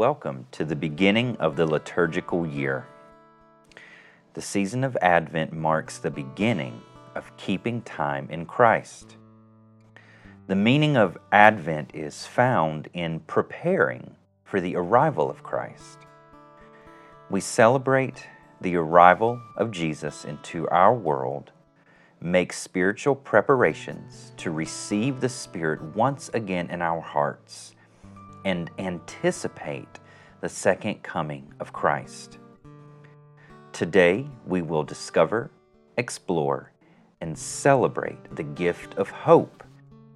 welcome to the beginning of the liturgical year. The season of Advent marks the beginning of keeping time in Christ. The meaning of Advent is found in preparing for the arrival of Christ. We celebrate the arrival of Jesus into our world, make spiritual preparations to receive the Spirit once again in our hearts, and anticipate the second coming of Christ. Today, we will discover, explore, and celebrate the gift of hope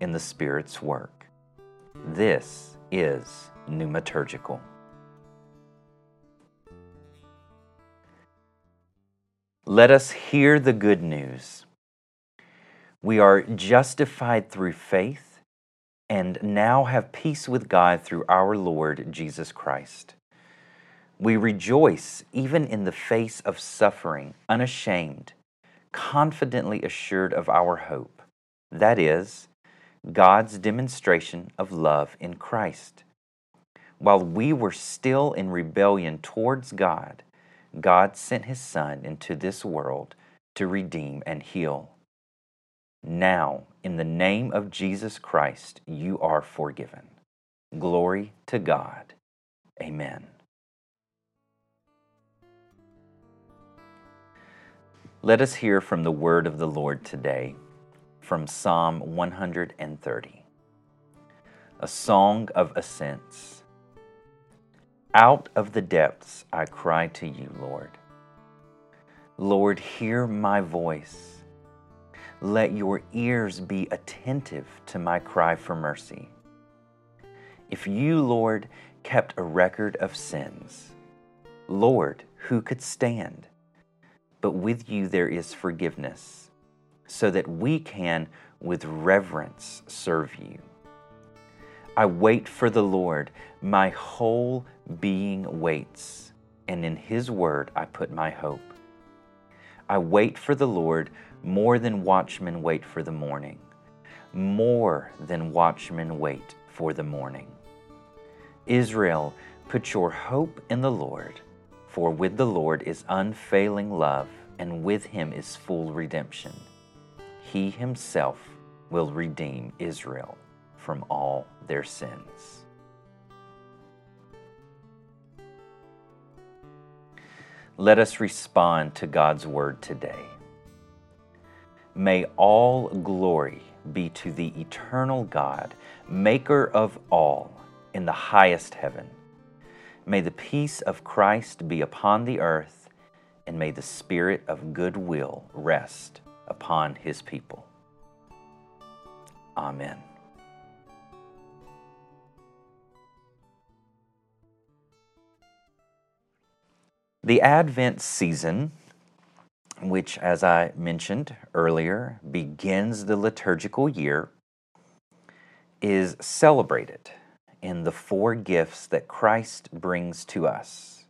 in the Spirit's work. This is Pneumaturgical. Let us hear the good news. We are justified through faith and now have peace with God through our Lord Jesus Christ. We rejoice even in the face of suffering, unashamed, confidently assured of our hope. That is, God's demonstration of love in Christ. While we were still in rebellion towards God, God sent His Son into this world to redeem and heal. Now, in the name of Jesus Christ, you are forgiven. Glory to God. Amen. Let us hear from the word of the Lord today from Psalm 130, a song of ascents. Out of the depths I cry to you, Lord. Lord, hear my voice. Let your ears be attentive to my cry for mercy. If you, Lord, kept a record of sins, Lord, who could stand? But with you there is forgiveness, so that we can, with reverence, serve you. I wait for the Lord. My whole being waits, and in His word I put my hope. I wait for the Lord more than watchmen wait for the morning, more than watchmen wait for the morning. Israel, put your hope in the Lord, for with the Lord is unfailing love, and with Him is full redemption. He Himself will redeem Israel from all their sins. Let us respond to God's word today. May all glory be to the eternal God, maker of all, in the highest heaven. May the peace of Christ be upon the earth, and may the spirit of goodwill rest upon his people. Amen. The Advent season, which, as I mentioned earlier, begins the liturgical year, is celebrated in the four gifts that Christ brings to us.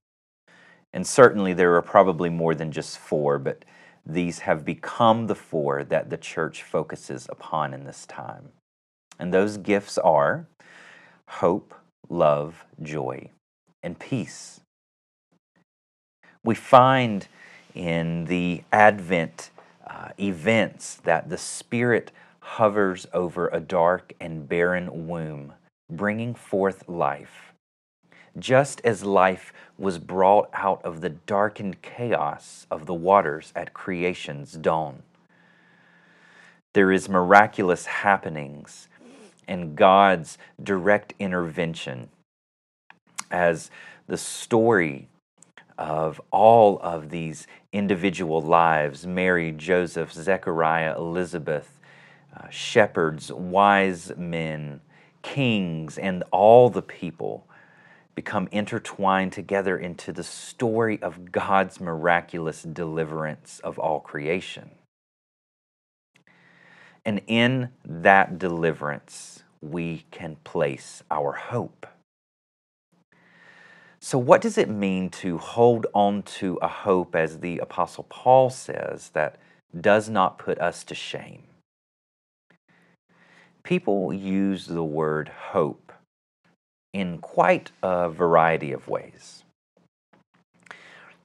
And certainly there are probably more than just four, but these have become the four that the church focuses upon in this time. And those gifts are hope, love, joy, and peace we find in the Advent uh, events that the Spirit hovers over a dark and barren womb, bringing forth life. Just as life was brought out of the darkened chaos of the waters at creation's dawn. There is miraculous happenings and God's direct intervention as the story of all of these individual lives Mary, Joseph, Zechariah, Elizabeth, uh, shepherds, wise men, kings, and all the people become intertwined together into the story of God's miraculous deliverance of all creation. And in that deliverance, we can place our hope. So, what does it mean to hold on to a hope, as the Apostle Paul says, that does not put us to shame? People use the word hope in quite a variety of ways.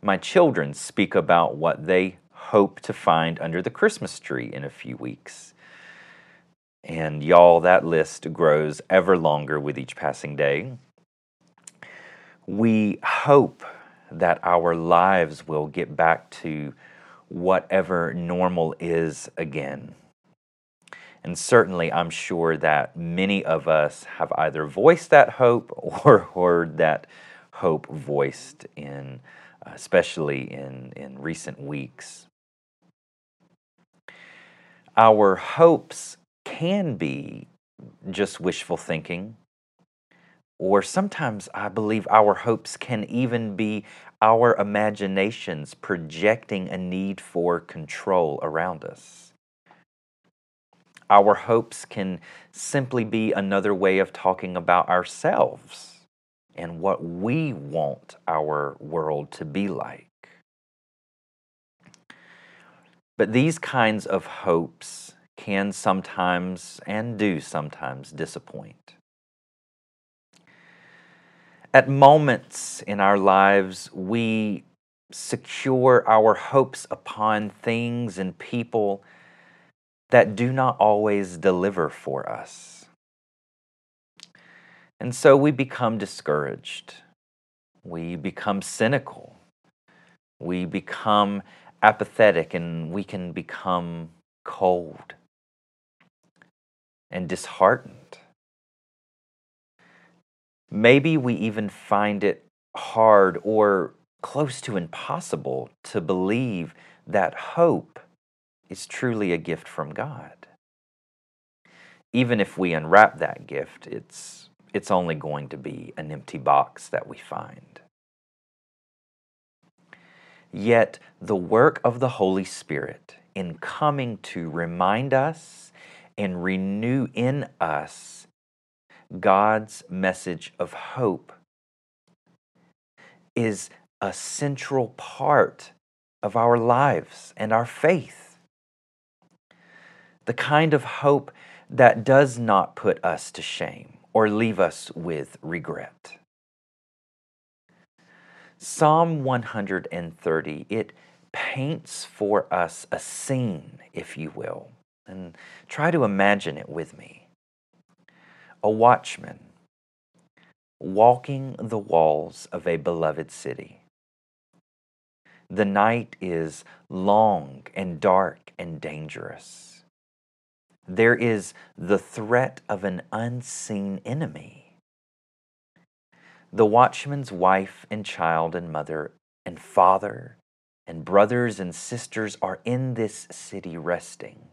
My children speak about what they hope to find under the Christmas tree in a few weeks. And y'all, that list grows ever longer with each passing day. We hope that our lives will get back to whatever normal is again. And certainly, I'm sure that many of us have either voiced that hope or heard that hope voiced in, uh, especially in, in recent weeks. Our hopes can be just wishful thinking, or sometimes I believe our hopes can even be our imaginations projecting a need for control around us. Our hopes can simply be another way of talking about ourselves and what we want our world to be like. But these kinds of hopes can sometimes and do sometimes disappoint. At moments in our lives, we secure our hopes upon things and people that do not always deliver for us. And so we become discouraged. We become cynical. We become apathetic and we can become cold and disheartened. Maybe we even find it hard or close to impossible to believe that hope is truly a gift from God. Even if we unwrap that gift, it's, it's only going to be an empty box that we find. Yet, the work of the Holy Spirit in coming to remind us and renew in us God's message of hope is a central part of our lives and our faith. The kind of hope that does not put us to shame or leave us with regret. Psalm 130, it paints for us a scene, if you will, and try to imagine it with me a watchman walking the walls of a beloved city. The night is long and dark and dangerous. There is the threat of an unseen enemy. The watchman's wife and child and mother and father and brothers and sisters are in this city resting.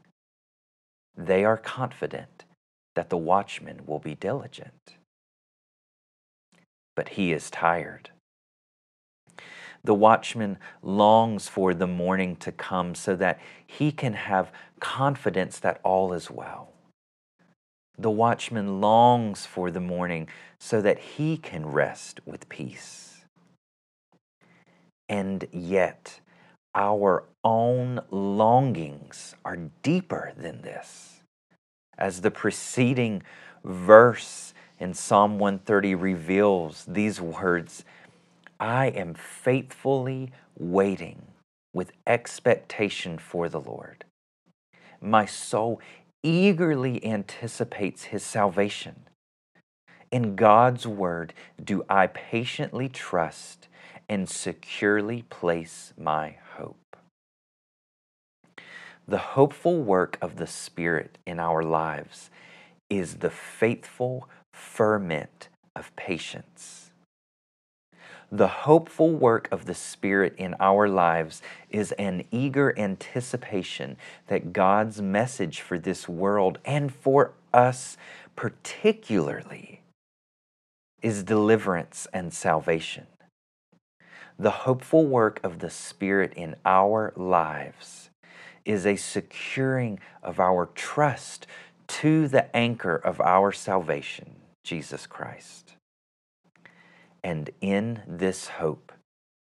They are confident that the watchman will be diligent. But he is tired. The watchman longs for the morning to come so that he can have confidence that all is well. The watchman longs for the morning so that he can rest with peace. And yet, our own longings are deeper than this as the preceding verse in Psalm 130 reveals these words I am faithfully waiting with expectation for the Lord. My soul eagerly anticipates his salvation. In God's word do I patiently trust and securely place my. The hopeful work of the Spirit in our lives is the faithful ferment of patience. The hopeful work of the Spirit in our lives is an eager anticipation that God's message for this world and for us particularly is deliverance and salvation. The hopeful work of the Spirit in our lives is a securing of our trust to the anchor of our salvation, Jesus Christ. And in this hope,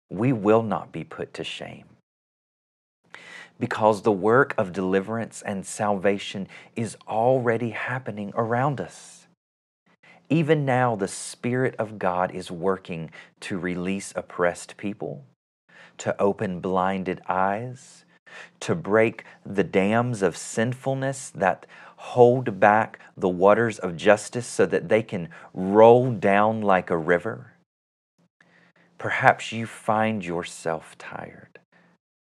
we will not be put to shame. Because the work of deliverance and salvation is already happening around us. Even now, the Spirit of God is working to release oppressed people, to open blinded eyes, to break the dams of sinfulness that hold back the waters of justice so that they can roll down like a river. Perhaps you find yourself tired,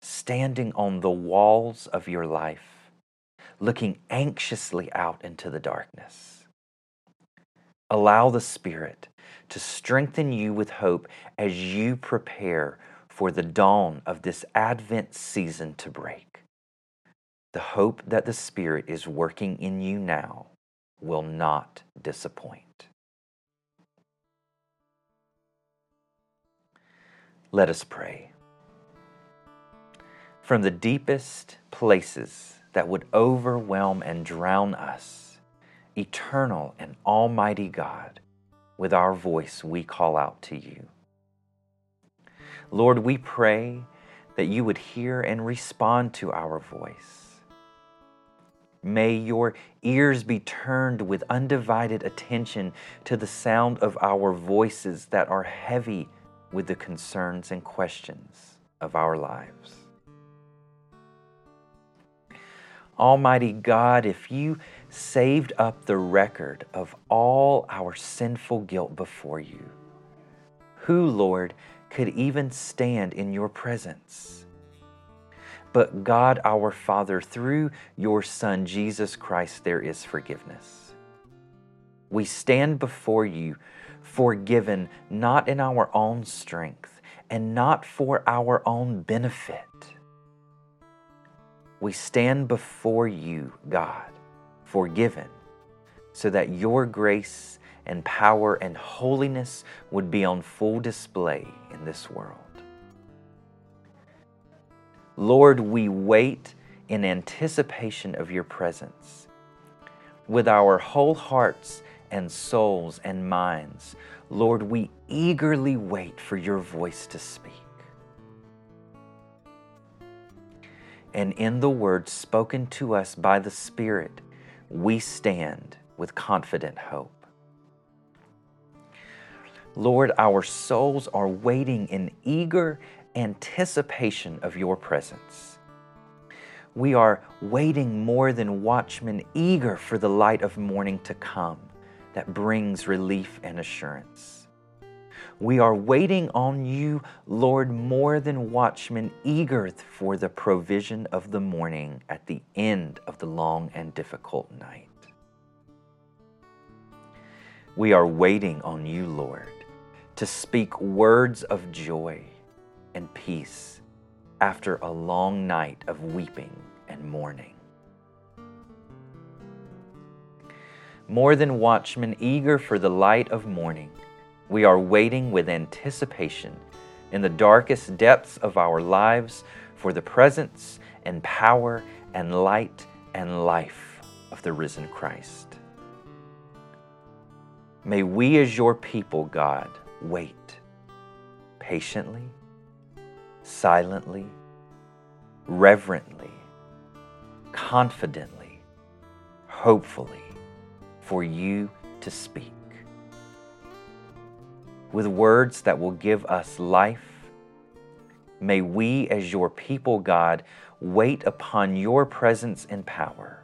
standing on the walls of your life, looking anxiously out into the darkness. Allow the Spirit to strengthen you with hope as you prepare for the dawn of this Advent season to break. The hope that the Spirit is working in you now will not disappoint. Let us pray. From the deepest places that would overwhelm and drown us, eternal and almighty God, with our voice we call out to you. Lord, we pray that you would hear and respond to our voice. May your ears be turned with undivided attention to the sound of our voices that are heavy with the concerns and questions of our lives. Almighty God, if you saved up the record of all our sinful guilt before you, who, Lord, could even stand in your presence? But God our Father, through your Son, Jesus Christ, there is forgiveness. We stand before you forgiven not in our own strength and not for our own benefit. We stand before you, God, forgiven, so that your grace and power and holiness would be on full display in this world. Lord, we wait in anticipation of your presence. With our whole hearts and souls and minds, Lord, we eagerly wait for your voice to speak. And in the word spoken to us by the Spirit, we stand with confident hope. Lord, our souls are waiting in eager anticipation of your presence. We are waiting more than watchmen, eager for the light of morning to come that brings relief and assurance. We are waiting on you, Lord, more than watchmen, eager for the provision of the morning at the end of the long and difficult night. We are waiting on you, Lord, to speak words of joy and peace after a long night of weeping and mourning. More than watchmen eager for the light of morning, we are waiting with anticipation in the darkest depths of our lives for the presence and power and light and life of the risen Christ. May we, as your people, God, wait patiently silently, reverently, confidently, hopefully, for you to speak. With words that will give us life, may we, as your people, God, wait upon your presence and power.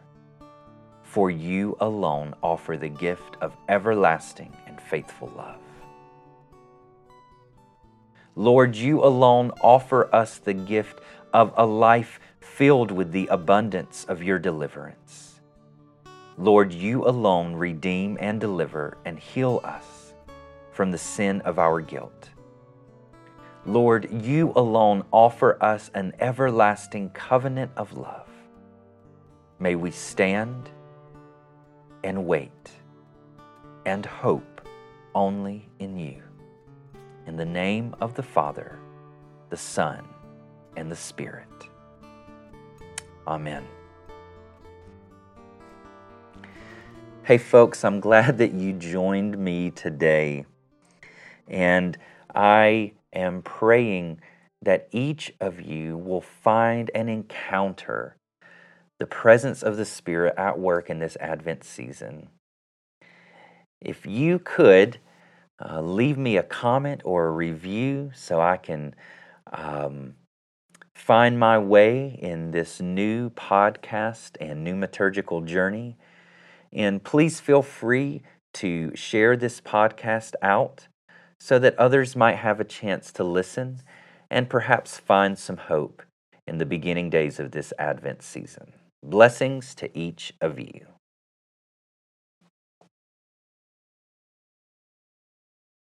For you alone offer the gift of everlasting and faithful love. Lord, you alone offer us the gift of a life filled with the abundance of your deliverance. Lord, you alone redeem and deliver and heal us from the sin of our guilt. Lord, you alone offer us an everlasting covenant of love. May we stand and wait and hope only in you. In the name of the Father, the Son, and the Spirit. Amen. Hey, folks, I'm glad that you joined me today. And I am praying that each of you will find and encounter the presence of the Spirit at work in this Advent season. if you could uh, leave me a comment or a review so I can um, find my way in this new podcast and pneumaturgical journey. And please feel free to share this podcast out so that others might have a chance to listen and perhaps find some hope in the beginning days of this Advent season. Blessings to each of you.